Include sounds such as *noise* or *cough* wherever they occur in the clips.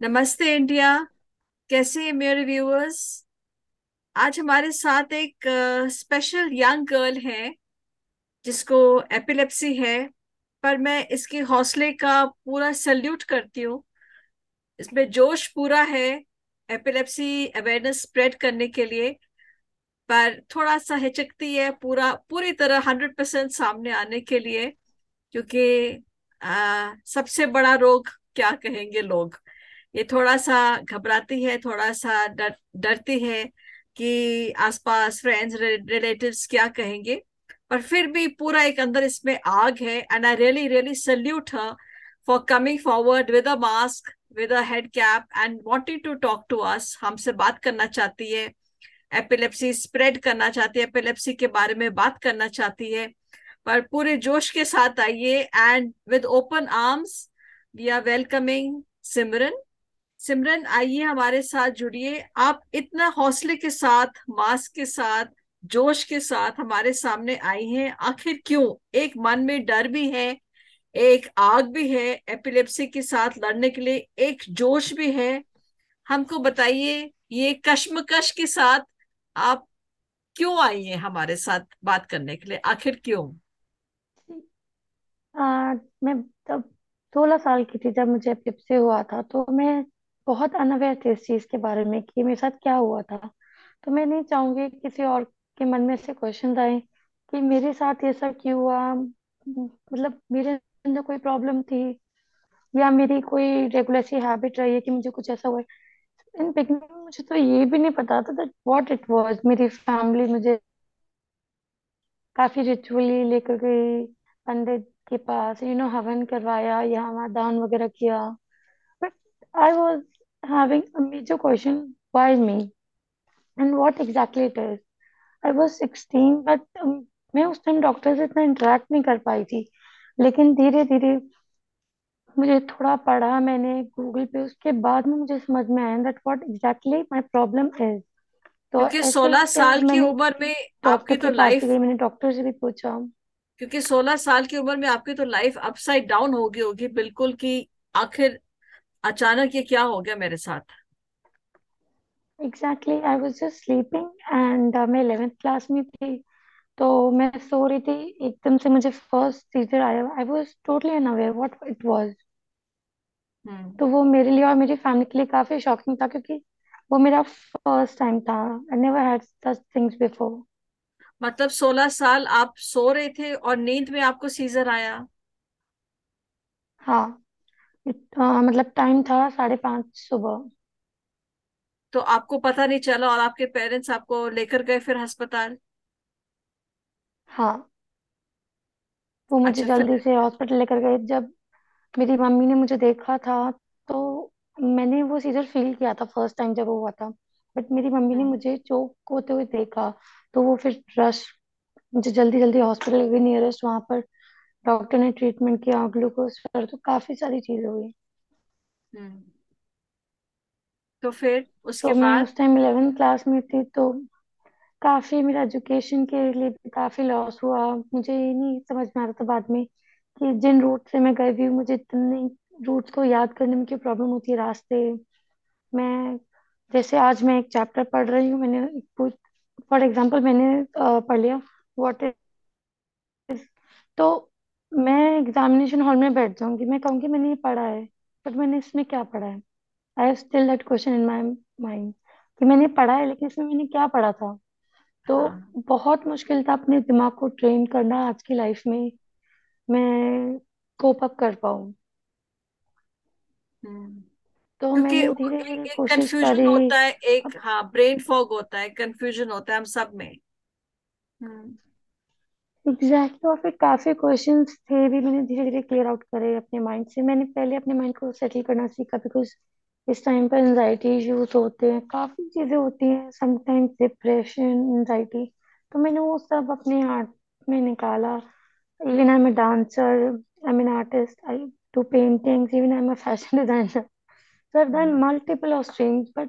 नमस्ते इंडिया, कैसे हैं मेरे व्यूअर्स आज हमारे साथ एक स्पेशल यंग गर्ल है, जिसको एपिलेप्सी है, पर मैं इसके हौसले का पूरा सल्यूट करती हूँ। इसमें जोश पूरा है एपिलेप्सी अवेयरनेस स्प्रेड करने के लिए, पर थोड़ा सा हिचकती है पूरा, पूरी तरह हंड्रेड परसेंट सामने आने के लिए, क्योंकि सबसे बड़ा रोग क्या कहेंगे लोग? ये थोड़ा सा घबराती है थोड़ा सा डर, डरती है कि आसपास फ्रेंड्स रिलेटिव्स क्या कहेंगे। पर फिर भी पूरा एक अंदर इसमें आग है and I really really salute her for coming forward with a mask with a head cap and wanting to talk to us हमसे बात करना चाहती है एपिलेप्सी स्प्रेड करना चाहती है एपिलेप्सी के बारे में बात करना चाहती है। पर पूरे जोश के साथ आइए and with open arms we are welcoming Simran Simran आइए हमारे साथ जुड़िए। आप इतना हौसले के साथ मास्क के साथ जोश के साथ हमारे सामने आई हैं। आखिर क्यों? एक मन में डर भी है एक आग भी है एपिलेप्सी के साथ लड़ने के लिए एक जोश भी है। हमको बताइए ये कश्मकश के साथ आप क्यों आई हैं हमारे साथ बात करने के लिए? आखिर क्यों? आ, मैं तब सोलह साल की थी जब मुझे एपिलेप्सी हुआ था तो मैं बहुत अनअवेयर थे इस चीज़ के बारे में कि मेरे साथ क्या हुआ था। तो मैं नहीं चाहूँगी किसी और के मन में से क्वेश्चन आए कि मेरे साथ ये सब क्यों हुआ? मतलब मेरे अंदर कोई प्रॉब्लम थी? या मेरी कोई रेगुलर सी हैबिट रही है कि मुझे कुछ ऐसा हुआ? इन बिगनिंग मुझे तो ये भी नहीं पता था दैट व्हाट इट वाज मेरी फैमिली मुझे काफ़ी रिचुअली लेकर गई पंडित के पास यू नो हवन करवाया या वहाँ दान वगैरह किया। But I was having a major question why me and what exactly it is I was 16 but मैं उस टाइम डॉक्टर से इतना इंटरेक्ट नहीं कर पाई थी लेकिन धीरे धीरे मुझे थोड़ा पढ़ा मैंने गूगल पे उसके बाद में मुझे समझ में आया that what exactly my problem is तो क्योंकि सोलह साल की उम्र में आपकी तो लाइफ मैंने डॉक्टर से भी पूछा। क्योंकि सोलह साल की उम्र में आपकी तो लाइफ अपसाइड डाउन हो गई होगी बिल्कुल कि आखिर अचानक ये क्या हो गया मेरे साथ? Exactly I was just sleeping and मैं 11th क्लास में थी तो मैं सो रही थी एकदम से मुझे फ़र्स्ट सीजर आया I was totally unaware what it was तो वो मेरे लिए और मेरी फैमिली के लिए काफ़ी शॉकिंग था क्योंकि वो मेरा फ़र्स्ट टाइम था I never had such things before मतलब सोलह साल आप सो रहे थे और नींद में आपको सीजर आया? हाँ। इत- मतलब टाइम था साढ़े पाँच सुबह। तो आपको पता नहीं चला और आपके पेरेंट्स आपको लेकर गए फिर अस्पताल? हाँ। वो मुझे अच्छा जल्दी फिर से हॉस्पिटल लेकर गए। जब मेरी मम्मी ने मुझे देखा था तो मैंने वो सीजर फील किया था फ़र्स्ट टाइम जब वो हुआ था। बट मेरी मम्मी ने हम्म मुझे चोक होते हुए देखा तो वो फिर रश मुझे जल्दी जल्दी हॉस्पिटल गई नियरेस्ट वहाँ पर डॉक्टर ने ट्रीटमेंट किया ग्लूकोज पर तो काफ़ी सारी चीज़ें हुई। हम्म। तो फिर उसके तो मैं बाद? उस टाइम 11th क्लास में थी तो काफ़ी मेरा एजुकेशन के लिए भी काफ़ी लॉस हुआ। मुझे ये नहीं समझ में आ रहा था बाद में कि जिन रूट से मैं गई हुई हूँ, मुझे इतने रूट्स को याद करने में क्यों प्रॉब्लम होती है रास्ते। मैं जैसे आज मैं एक चैप्टर पढ़ रही हूँ मैंने फॉर एग्ज़ाम्पल मैंने अ, पढ़ लिया व्हाट इज़ तो मैं एग्जामिनेशन हॉल में बैठ जाऊँगी। मैं कहूँगी मैंने ये पढ़ा है बट मैंने इसमें क्या पढ़ा है? I have still that question in my mind कि मैंने पढ़ा है लेकिन इसमें मैंने क्या पढ़ा था? तो हाँ। बहुत मुश्किल था अपने दिमाग को ट्रेन करना आज की लाइफ में। मैं कोप अप कर पाऊँ। हम्म। तो क्योंकि मैंने वो धीरे एक धीरे एक कोशिश कंफ्यूजन करी। होता है एक अब हाँ ब्रेन फॉग होता है कंफ्यूजन होता है हम सब में। हम्म। एग्जैक्टली और फिर काफ़ी क्वेश्चंस थे भी मैंने धीरे धीरे क्लियर आउट करे अपने माइंड से। मैंने पहले अपने माइंड को सेटल करना सीखा बिकॉज़ इस टाइम पर एनजाइटी इश्यूज़ होते हैं। काफ़ी चीज़ें होती हैं। समटाइम्स डिप्रेशन एनजाइटी तो मैंने वो सब अपने आर्ट में निकाला। Even I am dancer I am an artist I do paintings even I am a fashion designer I've done hmm multiple of streams but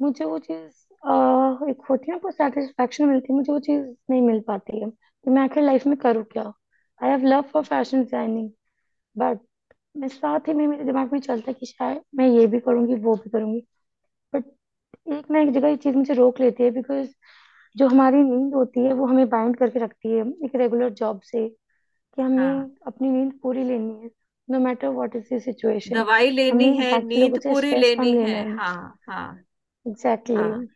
मुझे वो चीज़ एक होती है ना कोई सेटिस्फेक्शन मिलती है मुझे वो चीज़ नहीं मिल पाती है। कि मैं आखिर लाइफ में करूँ क्या? I have love for fashion designing but मैं साथ ही में मेरे दिमाग में चलता है कि शायद मैं ये भी करूँगी वो भी करूँगी। बट एक ना एक जगह ये चीज़ मुझे रोक लेती है बिकॉज़ जो हमारी नींद होती है वो हमें बाइंड करके रखती है एक रेगुलर जॉब से कि हाँ। हमें अपनी नींद पूरी लेनी है no matter what is the situation दवाई लेनी हमें है बाकी लोगों नींद से पूरी स्ट्रेस कम लेनी है। लेना है। हाँ हाँ। एग्जैक्टली हाँ।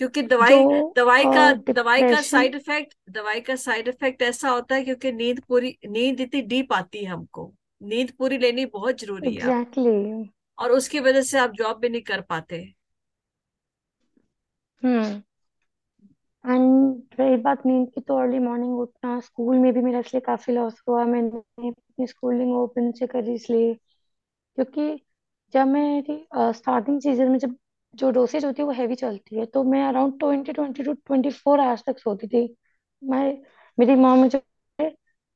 क्योंकि दवाई दवाई का दवाई का साइड इफ़ेक्ट दवाई का साइड इफ़ेक्ट ऐसा होता है क्योंकि नींद पूरी नींद इतनी डीप आती है हमको। नींद पूरी लेनी बहुत ज़रूरी है। एग्जैक्टली और उसकी वजह से आप जॉब भी नहीं कर पाते। हम्म। एंड रही बात नींद की तो अर्ली मॉर्निंग उठना स्कूल में भी मेरा इसलिए काफ़ी लॉस हुआ। मैंने अपनी स्कूलिंग ओपन से करी इसलिए। क्योंकि जब मेरी स्टार्टिंग सीज़न में जब जो डोसेज होती है वो हैवी चलती है। तो मैं around twenty twenty two twenty four hours तक सोती थी। मैं, मेरी माँ मुझे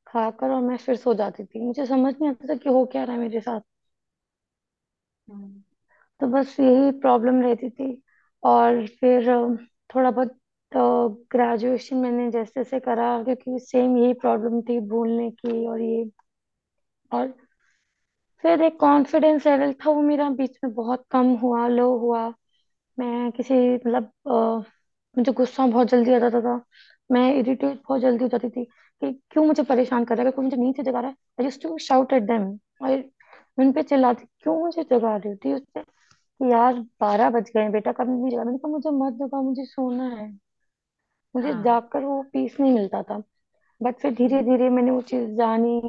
खाकर और मैं फिर सो जाती थी। मुझे समझ नहीं आता था कि हो क्या रहा है मेरे साथ। तो बस यही प्रॉब्लम रहती थी। और फिर थोड़ा बहुत ग्रेजुएशन मैंने जैसे जैसे करा, क्योंकि सेम यही प्रॉब्लम थी भूलने की और ये। और फिर एक कॉन्फिडेंस लेवल था वो मेरा बीच में बहुत कम हुआ लो हुआ। मैं किसी मतलब अ, मुझे गुस्सा बहुत जल्दी आ जाता था। मैं इरिटेट बहुत जल्दी हो जाती थी कि क्यों मुझे परेशान कर रहा है? कोई मुझे से जगा रहा है। I used to shout at them और मैं उन पे चिल्लाती क्यों मुझे जगा रही थी उससे कि यार बारह बज गए हैं बेटा कभी नहीं जगा मैंने कहा मुझे मत जगा मुझे सोना है। मुझे हाँ। जागकर वो पीस नहीं मिलता था। बट फिर धीरे। धीरे मैंने वो चीज़ जानी।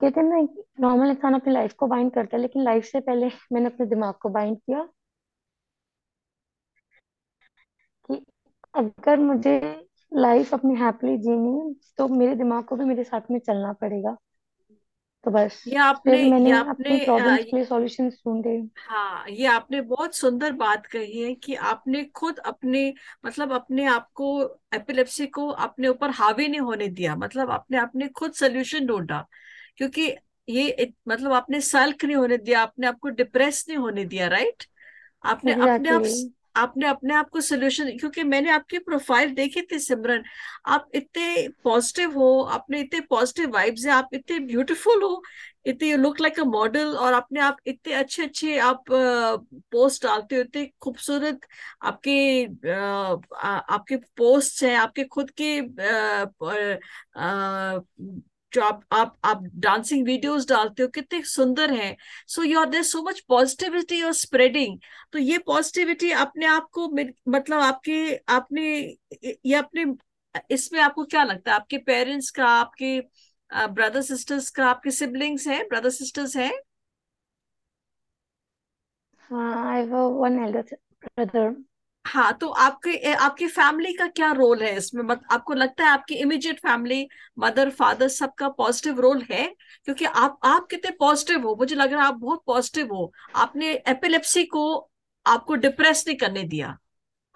कहते हैं ना नॉर्मल इंसान अपनी लाइफ को बाइंड करता है लेकिन लाइफ से पहले मैंने अपने दिमाग को बाइंड किया कि अगर मुझे लाइफ अपनी हैप्पीली जीनी है तो मेरे दिमाग को भी मेरे साथ में चलना पड़ेगा। तो बस ये आपने फिर ये मैंने आपने अपनी अ, प्रॉब्लम्स के लिए सॉल्यूशंस ढूंढे। हाँ ये आपने बहुत सुंदर बात कही है कि आपने खुद अपने मतलब अपने आप को एपिलेप्सी को अपने ऊपर हावी नहीं होने दिया मतलब आपने आपने खुद सोल्यूशन ढूंढा। क्योंकि ये इत- मतलब आपने सल्क नहीं होने दिया आपने आपको डिप्रेस नहीं होने दिया राइट आपने अपने आप एग्जैक्टली आपने अपने आप को सोल्यूशन क्योंकि मैंने आपकी प्रोफ़ाइल देखी थी सिमरन। आप इतने पॉजिटिव हो, आपने इतने पॉजिटिव वाइब्स है, आप इतने ब्यूटीफुल हो, इतने you look like a model और अपने आप इतने अच्छे अच्छे आप पोस्ट डालते हो, इतने खूबसूरत आपके आपके पोस्ट हैं, आपके खुद के जो आप आप आप डांसिंग वीडियोस डालते हो, कितने सुंदर हैं। So you are there so much positivity और स्प्रेडिंग तो ये पॉजिटिविटी अपने आप को मतलब आपके, आपने, ये अपने, इसमें आपको क्या लगता है? आपके पेरेंट्स का, आपके ब्रदर सिस्टर्स का, आपके सिबलिंग्स हैं? ब्रदर सिस्टर्स हैं? हाँ I have one elder brother हाँ तो आपके आपकी फैमिली का क्या रोल है इसमें? मत आपको लगता है आपकी इमीडिएट फैमिली मदर फादर सबका पॉजिटिव रोल है? क्योंकि आप आप कितने पॉजिटिव हो? मुझे लग रहा है आप बहुत पॉजिटिव हो। आपने एपिलेप्सी को आपको डिप्रेस नहीं करने दिया।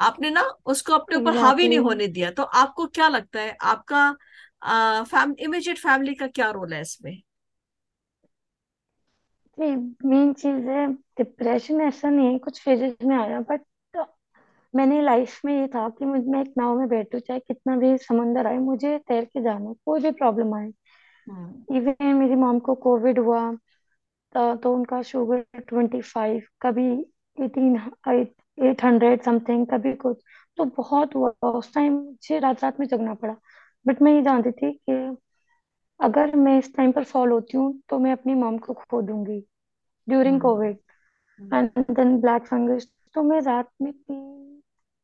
आपने ना उसको अपने ऊपर हावी नहीं होने दिया। तो आपको क्या लगता है? आपका फैम इमीडिएट फैमिली का क्या रोल है इसमें? मेन चीज़ है डिप्रेशन ऐसा नहीं है कुछ फेजेस में आया बट मैंने लाइफ में ये था कि मुझ मैं एक नाव में बैठूं चाहे कितना भी समंदर आए मुझे तैर के जाना कोई भी प्रॉब्लम आए। हम्म इवन मेरी मॉम को कोविड हुआ तो, तो उनका शुगर ट्वेंटी फाइव कभी एटीन एट हंड्रेड समथिंग कभी कुछ तो बहुत हुआ। उस टाइम मुझे रात रात में जगना पड़ा। बट मैं ये जानती थी कि अगर मैं इस टाइम पर फॉल होती हूँ तो मैं अपनी मॉम को खो दूँगी during hmm covid and then black fungus तो मैं रात में तीन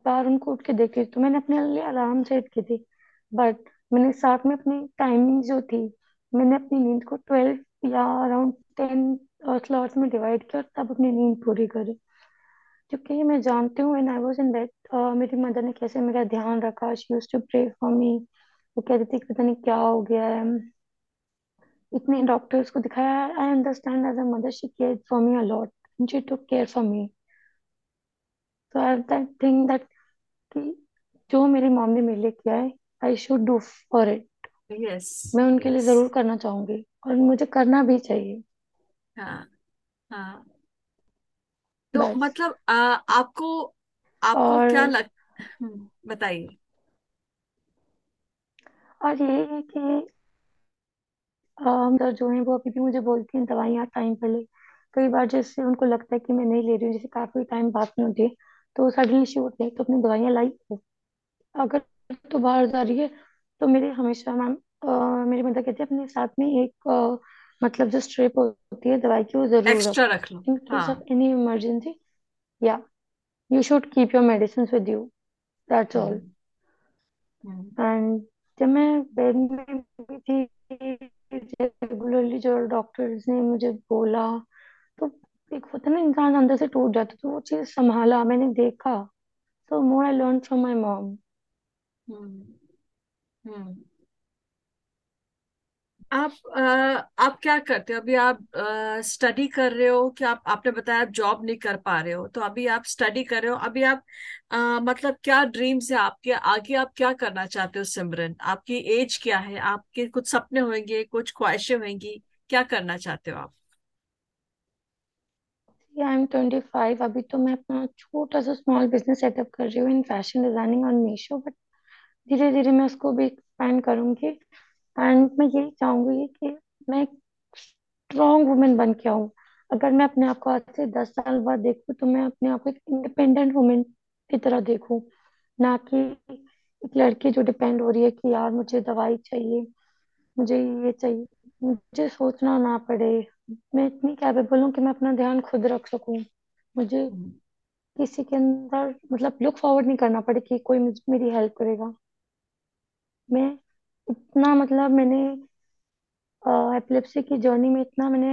बार उनको उठ के देखी तो मैंने अपने लिए अलार्म सेट की थी। बट मैंने साथ में अपनी टाइमिंग जो थी, मैंने अपनी नींद को ट्वेल्व या अराउंड टेन स्लॉट्स में डिवाइड किया और तब अपनी नींद पूरी करी। क्योंकि मैं जानती हूँ when I was in bed मेरी मदर ने कैसे मेरा ध्यान रखा। She used to pray for me वो कहती थी पता नहीं क्या हो गया है। इतने डॉक्टर्स को दिखाया। I understand as a mother she care for me a lot lot she took care for me so I that कि जो मेरी मॉम ने मेरे लिए किया है I should do for it yes मैं उनके लिए यस ज़रूर करना चाहूँगी और मुझे करना भी चाहिए। हाँ हाँ। तो बस मतलब आ, आपको आपको और क्या लग हम्म, बताइए। और ये है कि मदर जो है वो अभी भी मुझे बोलती हैं दवाइयाँ टाइम पे ले कई बार जैसे उनको लगता है कि मैं नहीं ले रही हूँ जैसे काफ़ी टाइम बात नहीं होती है। तो सडनली शी होती है तो अपनी दवाइयाँ लाई। अगर तो बाहर जा रही है तो मेरे हमेशा मैम मेरी मदर कहती है अपने साथ में एक अ, मतलब जो स्ट्रिप होती है दवाई की वो ज़रूर एक्स्ट्रा रख लो। In case of any emergency या you should keep your medicine with you that's all and जब मैं बेड में भी थी रेगुलरली जो डॉक्टर्स ने मुझे बोला तो एक होता ना इंसान अंदर से टूट जाता तो वो चीज़ संभाला मैंने देखा। So more I learn from my mom hmm आप अ, आप क्या करते हो? अभी आप स्टडी कर रहे हो कि आप आपने बताया आप जॉब नहीं कर पा रहे हो तो अभी आप स्टडी कर रहे हो। अभी आप अ, मतलब क्या ड्रीम्स है आपके? आगे आप क्या करना चाहते हो सिमरन? आपकी एज क्या है? आपके कुछ सपने होंगे कुछ ख्वाहिशें होंगी क्या करना चाहते हो आप? आई एम ट्वेंटी फाइव अभी तो मैं अपना छोटा सा स्मॉल बिज़नेस सेटअप कर रही हूँ in fashion designing on Meesho but धीरे धीरे मैं उसको भी एक्सपेंड करूँगी। एंड मैं यही चाहूँगी कि मैं स्ट्रॉन्ग वुमेन बन के आऊँ। अगर मैं अपने आप को आज से दस साल बाद देखूँ तो मैं अपने आप को एक इंडिपेंडेंट वुमेन की तरह देखूँ। ना कि एक लड़की जो डिपेंड हो रही है कि यार मुझे दवाई चाहिए, मुझे ये चाहिए, मुझे सोचना ना पड़े। मैं इतनी कैपेबल हूँ कि मैं अपना ध्यान खुद रख सकूँ। मुझे हम्म किसी के अंदर मतलब लुक फॉरवर्ड नहीं करना पड़े कि कोई मुझ मेरी हेल्प करेगा। मैं इतना मतलब मैंने एपिलेप्सी की जर्नी में इतना मैंने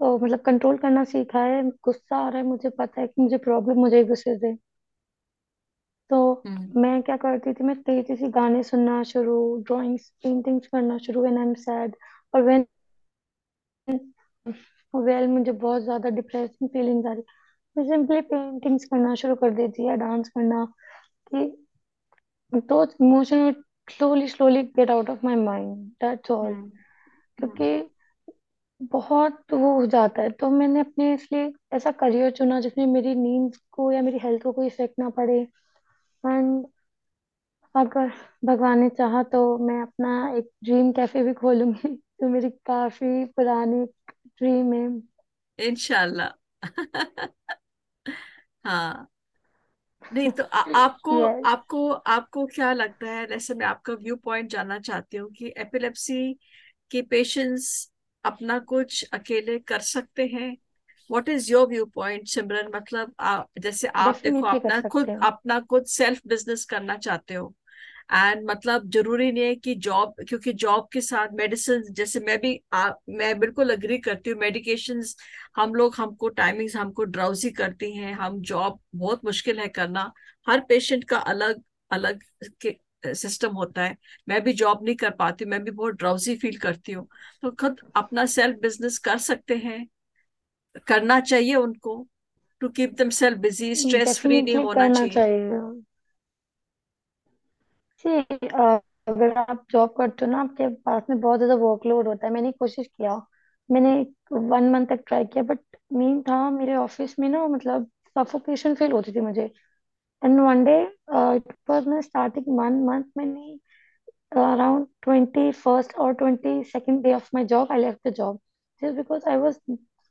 अ, मतलब कंट्रोल करना सीखा है। गुस्सा आ रहा है मुझे पता है कि मुझे प्रॉब्लम मुझे गुस्से से। तो हम्म। मैं क्या करती थी मैं तेज़ी से गाने सुनना शुरू ड्राइंग्स पेंटिंग्स करना शुरू व्हेन आई एम सैड और व्हेन वेल मुझे बहुत ज़्यादा डिप्रेसिंग फीलिंग्स आ रही मैं सिंपली पेंटिंग्स करना शुरू कर देती या डांस करना कि तो emotion slowly slowly get out of my mind that's all क्योंकि बहुत वो हो जाता है। तो मैंने अपने इसलिए ऐसा करियर चुना जिसमें मेरी नींद को या मेरी हेल्थ को कोई इफ़ेक्ट ना पड़े। एंड अगर भगवान ने चाहा तो मैं अपना एक ड्रीम कैफ़े भी खोलूँगी। जो *laughs* मेरी काफ़ी पुरानी ड्रीम है इंशाल्लाह हाँ। नहीं तो आ, *laughs* आपको यस आपको आपको क्या लगता है? जैसे मैं आपका व्यू पॉइंट जानना चाहती हूँ कि एपिलेप्सी के पेशेंट्स अपना कुछ अकेले कर सकते हैं? What is your view point Simran मतलब आ, जैसे आप देखो डेफिनेटली कर अपना सकते खुद हैं। अपना खुद सेल्फ बिज़नेस करना चाहते हो। एंड मतलब ज़रूरी नहीं है कि जॉब क्योंकि जॉब के साथ मेडिसिन जैसे मैं भी आ, मैं बिल्कुल अग्री करती हूँ मेडिकेशन हम लोग हमको टाइमिंग्स हमको ड्राउजी करती हैं। हम जॉब बहुत मुश्किल है करना। हर पेशेंट का अलग अलग के सिस्टम होता है। मैं भी जॉब नहीं कर पाती मैं भी बहुत ड्राउजी फील करती हूँ। तो खुद अपना सेल्फ बिज़नेस कर सकते हैं। करना चाहिए उनको to keep them self busy stress free नहीं होना चाहिए। चाहिए। जी अ, अगर आप जॉब करते हो ना आपके पास में बहुत ज़्यादा वर्कलोड होता है। मैंने कोशिश किया। मैंने वन मंथ तक ट्राई किया बट मेन था मेरे ऑफ़िस में ना मतलब सफोकेशन फील होती थी मुझे। And one day it was my starting one month मैंने अराउंड ट्वेंटी फ़र्स्ट और twenty second day of my job I left the job just because I was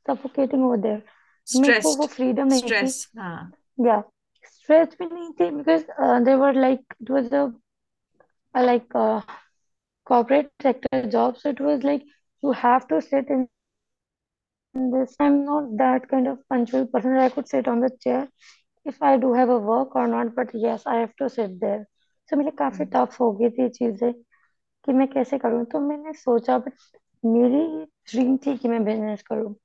suffocating over there मेरे को वो stressed freedom नहीं थी। Stress हाँ। या stress भी नहीं थी because they were like it was a like uh, corporate sector job so it was like you have to sit in this i'm not that kind of punctual person i could sit on the chair if i do have a work or not but yes i have to sit there so मेरे काफ़ी हम्म tough हो गई थी चीज़ें कि मैं कैसे करूँ तो मैंने सोचा बट मेरी ड्रीम थी कि मैं बिज़नेस करूँ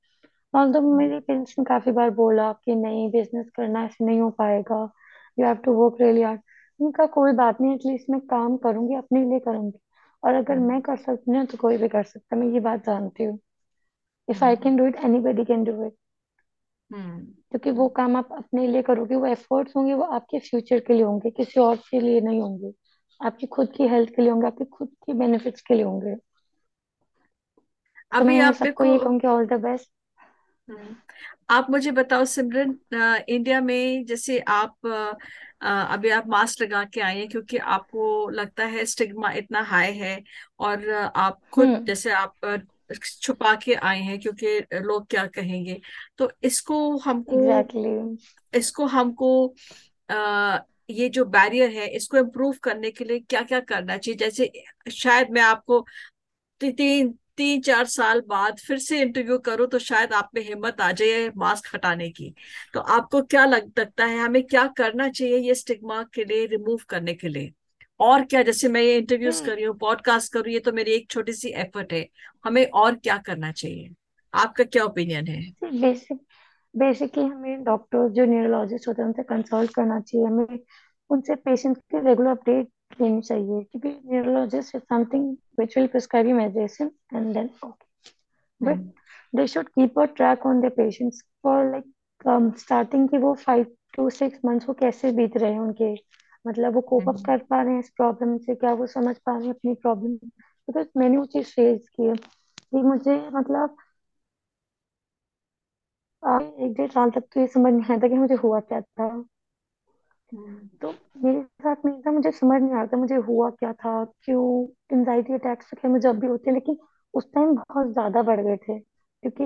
ऑल्दो हम्म मेरे पेरेंट्स ने काफ़ी बार बोला कि नहीं बिज़नेस करना ऐसे नहीं हो पाएगा you have to work really hard उनका कोई बात नहीं एटलीस्ट मैं काम करूँगी अपने लिए करूँगी। और अगर हम्म। मैं कर सकती हूँ तो कोई भी कर सकता है मैं ये बात जानती हूँ। If I can do it anybody can do it क्योंकि वो काम आप अपने लिए करोगे वो एफर्ट्स होंगे वो आपके फ्यूचर के लिए होंगे किसी और के लिए नहीं होंगे। आपकी खुद की हेल्थ के लिए होंगे आपके खुद के बेनिफिट्स के लिए होंगे। तो अभी मैं आप सबको ये कहूँगी ऑल द बेस्ट आप मुझे बताओ सिमरन इंडिया में जैसे आप अभी आप मास्क लगा के आए हैं क्योंकि आपको लगता है स्टिग्मा इतना हाई है और आप खुद हम्म। जैसे आप छुपा के आए हैं क्योंकि लोग क्या कहेंगे। तो इसको हमको एग्जैक्टली इसको हमको आ, ये जो बैरियर है इसको इम्प्रूव करने के लिए क्या क्या करना चाहिए? जैसे शायद मैं आपको तीन तीन चार साल बाद फिर से इंटरव्यू करो तो शायद आप में हिम्मत आ जाए मास्क हटाने की। तो आपको क्या लग लगता है हमें क्या करना चाहिए ये स्टिग्मा के लिए रिमूव करने के लिए? और क्या जैसे मैं ये इंटरव्यूज़ कर रही हूँ पॉडकास्ट कर रही हूँ ये तो मेरी एक छोटी सी एफर्ट है। हमें और क्या करना चाहिए? आपका क्या ओपिनियन है? बेसिक बेसिकली हमें डॉक्टर जो न्यूरोलॉजिस्ट होते हैं उनसे कंसल्ट करना चाहिए। हमें उनसे पेशेंट के रेगुलर अपडेट लेनी चाहिए क्योंकि neurologist is something which will prescribe you medicine and then okay but they should keep a track on the patients for like starting की वो फाइव टू सिक्स मंथ्स वो कैसे बीत रहे हैं उनके? मतलब वो कोप अप कर पा रहे हैं इस प्रॉब्लम से क्या वो समझ पा रहे हैं अपनी प्रॉब्लम बिकॉज़ मैंने वो चीज़ फेस की है कि मुझे मतलब एक डेढ़ साल तक तो ये समझ नहीं आया था कि मुझे हुआ क्या था। तो मेरे साथ नहीं था मुझे समझ नहीं आता मुझे हुआ क्या था, क्यों एंजाइटी अटैक्स क्या मुझे अब भी होते हैं, लेकिन उस टाइम बहुत ज़्यादा बढ़ गए थे, क्योंकि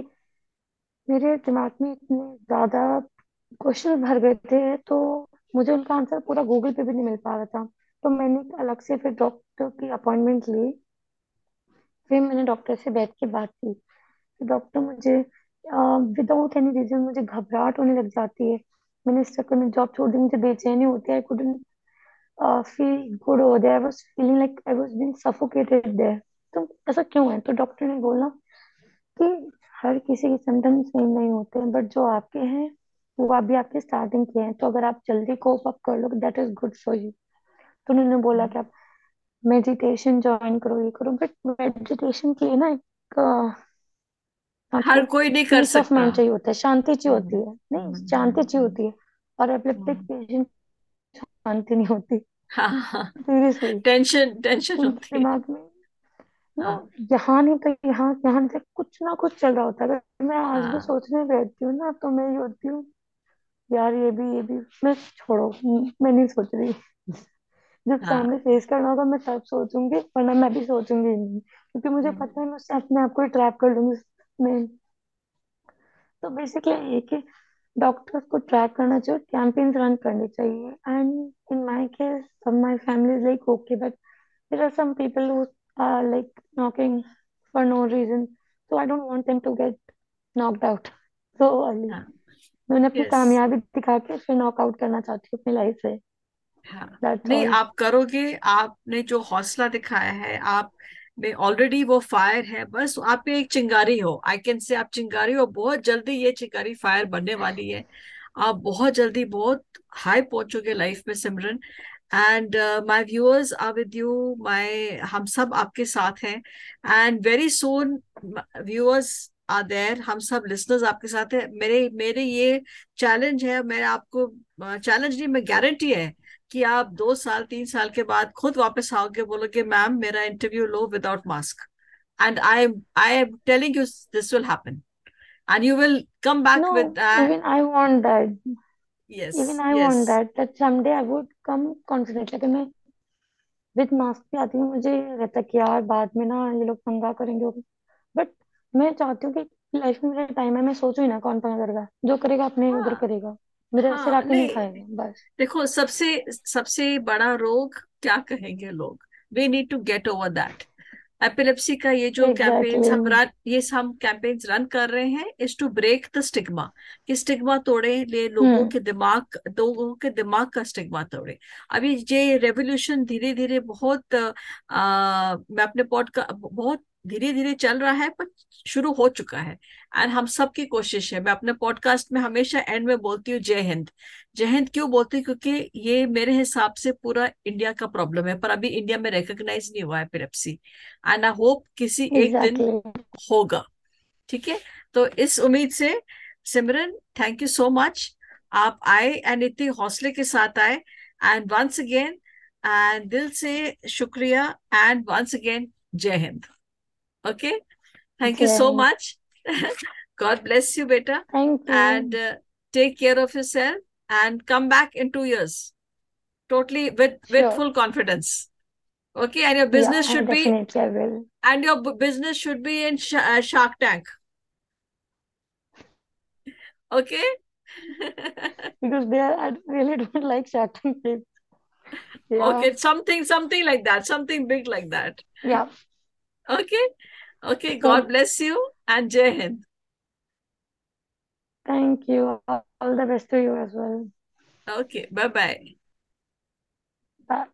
मेरे दिमाग में इतने ज़्यादा क्वेश्चन भर गए थे तो मुझे उनका आंसर पूरा गूगल पे भी नहीं मिल पा रहा था। तो मैंने अलग से फिर डॉक्टर की अपॉइंटमेंट ली, फिर मैंने डॉक्टर से बैठ के बात की। तो डॉक्टर मुझे विदाउट एनी रीजन मुझे घबराहट होने लग जाती है मैंने इस चक्कर में जॉब छोड़ दी मुझे बेचैनी होती है। I couldn't feel good over there I was feeling like I was being suffocated there तो ऐसा क्यों है? तो डॉक्टर ने बोला कि हर किसी के सिम्टम्स सेम नहीं होते हैं बट जो आपके हैं, वो अभी आपके स्टार्टिंग के हैं। तो अगर आप जल्दी कोप अप कर लो that is good for you तो उन्होंने बोला कि आप मेडिटेशन ज्वाइन करो, ये करो। बट मेडिटेशन के लिए ना एक हर कोई नहीं कर पीस ऑफ़ सकता। माइंड चाहिए होता है शांति चाहिए होती हम्म, है नहीं शांति चाहिए हम्म, होती है। और एपिलेप्टिक हम्म, पेशेंट शांति नहीं होती। हाँ। हाँ सीरियसली टेंशन टेंशन होती है। दिमाग में। नो हाँ यहाँ नहीं तो यहाँ यहाँ नहीं तो कुछ ना कुछ चल रहा होता है। अगर मैं आज भी हाँ। सोचने बैठती हूँ ना तो मैं ये होती हूँ यार ये भी ये भी मैं छोड़ो मैं नहीं सोच रही। जब हाँ। सामने फेस करना होगा मैं तब सोचूँगी वरना मैं भी सोचूँगी नहीं। क्योंकि मुझे हम्म, पता है मैं उससे अपने आप को ही ट्रैप कर लूँगी। तो बेसिकली एक डॉक्टर्स को ट्रैक करना चाहिए कैंपेन्स रन करने चाहिए। And in my case some my family is like okay but there are some people who are like knocking for no reason so I don't want them to get knocked out so early मैंने अपनी yes. कामयाबी दिखा के फिर knock out करना चाहती हूँ अपनी लाइफ से। हाँ. नहीं all. आप करोगे आपने जो हौसला दिखाया है आप में ऑलरेडी वो फायर है, बस आप एक चिंगारी हो। आई कैन से आप चिंगारी हो, बहुत जल्दी ये चिंगारी फायर बनने वाली है। आप बहुत जल्दी बहुत हाई पहुंचोगे लाइफ में, Simran. And my viewers are with you my हम सब आपके साथ हैं। And very soon viewers are there हम सब लिसनर्स आपके साथ हैं। मेरे मेरे ये चैलेंज है मैं आपको चैलेंज नहीं, मैं गारंटी है कि आप दो साल तीन साल के बाद खुद वापस आओगे बोलोगे मैम मेरा interview low without mask and I I am telling you this will happen and you will come back no with even I want that yes even I yes want that that someday I would come confidently अगर मैं with mask पे आती हूँ मुझे रहता कि यार बाद में ना ये लोग पंगा करेंगे बट मैं चाहती हूँ कि लाइफ में मेरा टाइम है मैं सोचूं ही ना कौन पंगा करेगा जो करेगा अपने उधर हाँ करेगा। मेरा सिर हाँ आके नहीं। खाएगा बस। देखो सबसे सबसे बड़ा रोग क्या कहेंगे लोग? We need to get over that epilepsy का ये जो कैंपेन्स एग्जैक्टली हम रन ये हम कैंपेन्स रन कर रहे हैं is to break the stigma कि स्टिग्मा तोड़े ले लोगों हम्म। के दिमाग लोगों के दिमाग का स्टिग्मा तोड़े। अभी ये रेवोल्यूशन धीरे धीरे बहुत आ, मैं अपने पॉड का बहुत धीरे धीरे चल रहा है पर शुरू हो चुका है। एंड हम सबकी कोशिश है। मैं अपने पॉडकास्ट में हमेशा एंड में बोलती हूँ जय हिंद। जय हिंद क्यों बोलती हूँ? क्योंकि ये मेरे हिसाब से पूरा इंडिया का प्रॉब्लम है पर अभी इंडिया में रिकॉग्नाइज नहीं हुआ है एपिलेप्सी एंड आई होप किसी एक दिन होगा। ठीक है? तो इस उम्मीद से Simran thank you so much आप आए एंड इतने हौसले के साथ आए। एंड वंस अगेन एंड दिल से शुक्रिया। एंड वंस अगेन जय Hind. Okay. Thank okay. you so much. *laughs* God bless you, beta. Thank you. And uh, take care of yourself and come back in two years. Totally with, sure. with full confidence. Okay. And your business yeah, should be. And your business should be in sh uh, Shark Tank. Okay. *laughs* because there I really don't like Shark Tank. Yeah. Okay, something, something like that, something big like that. Yeah. Okay. Okay, God bless you and Jai Hind. thank you. All the best to you as well. Okay, bye bye. Bye.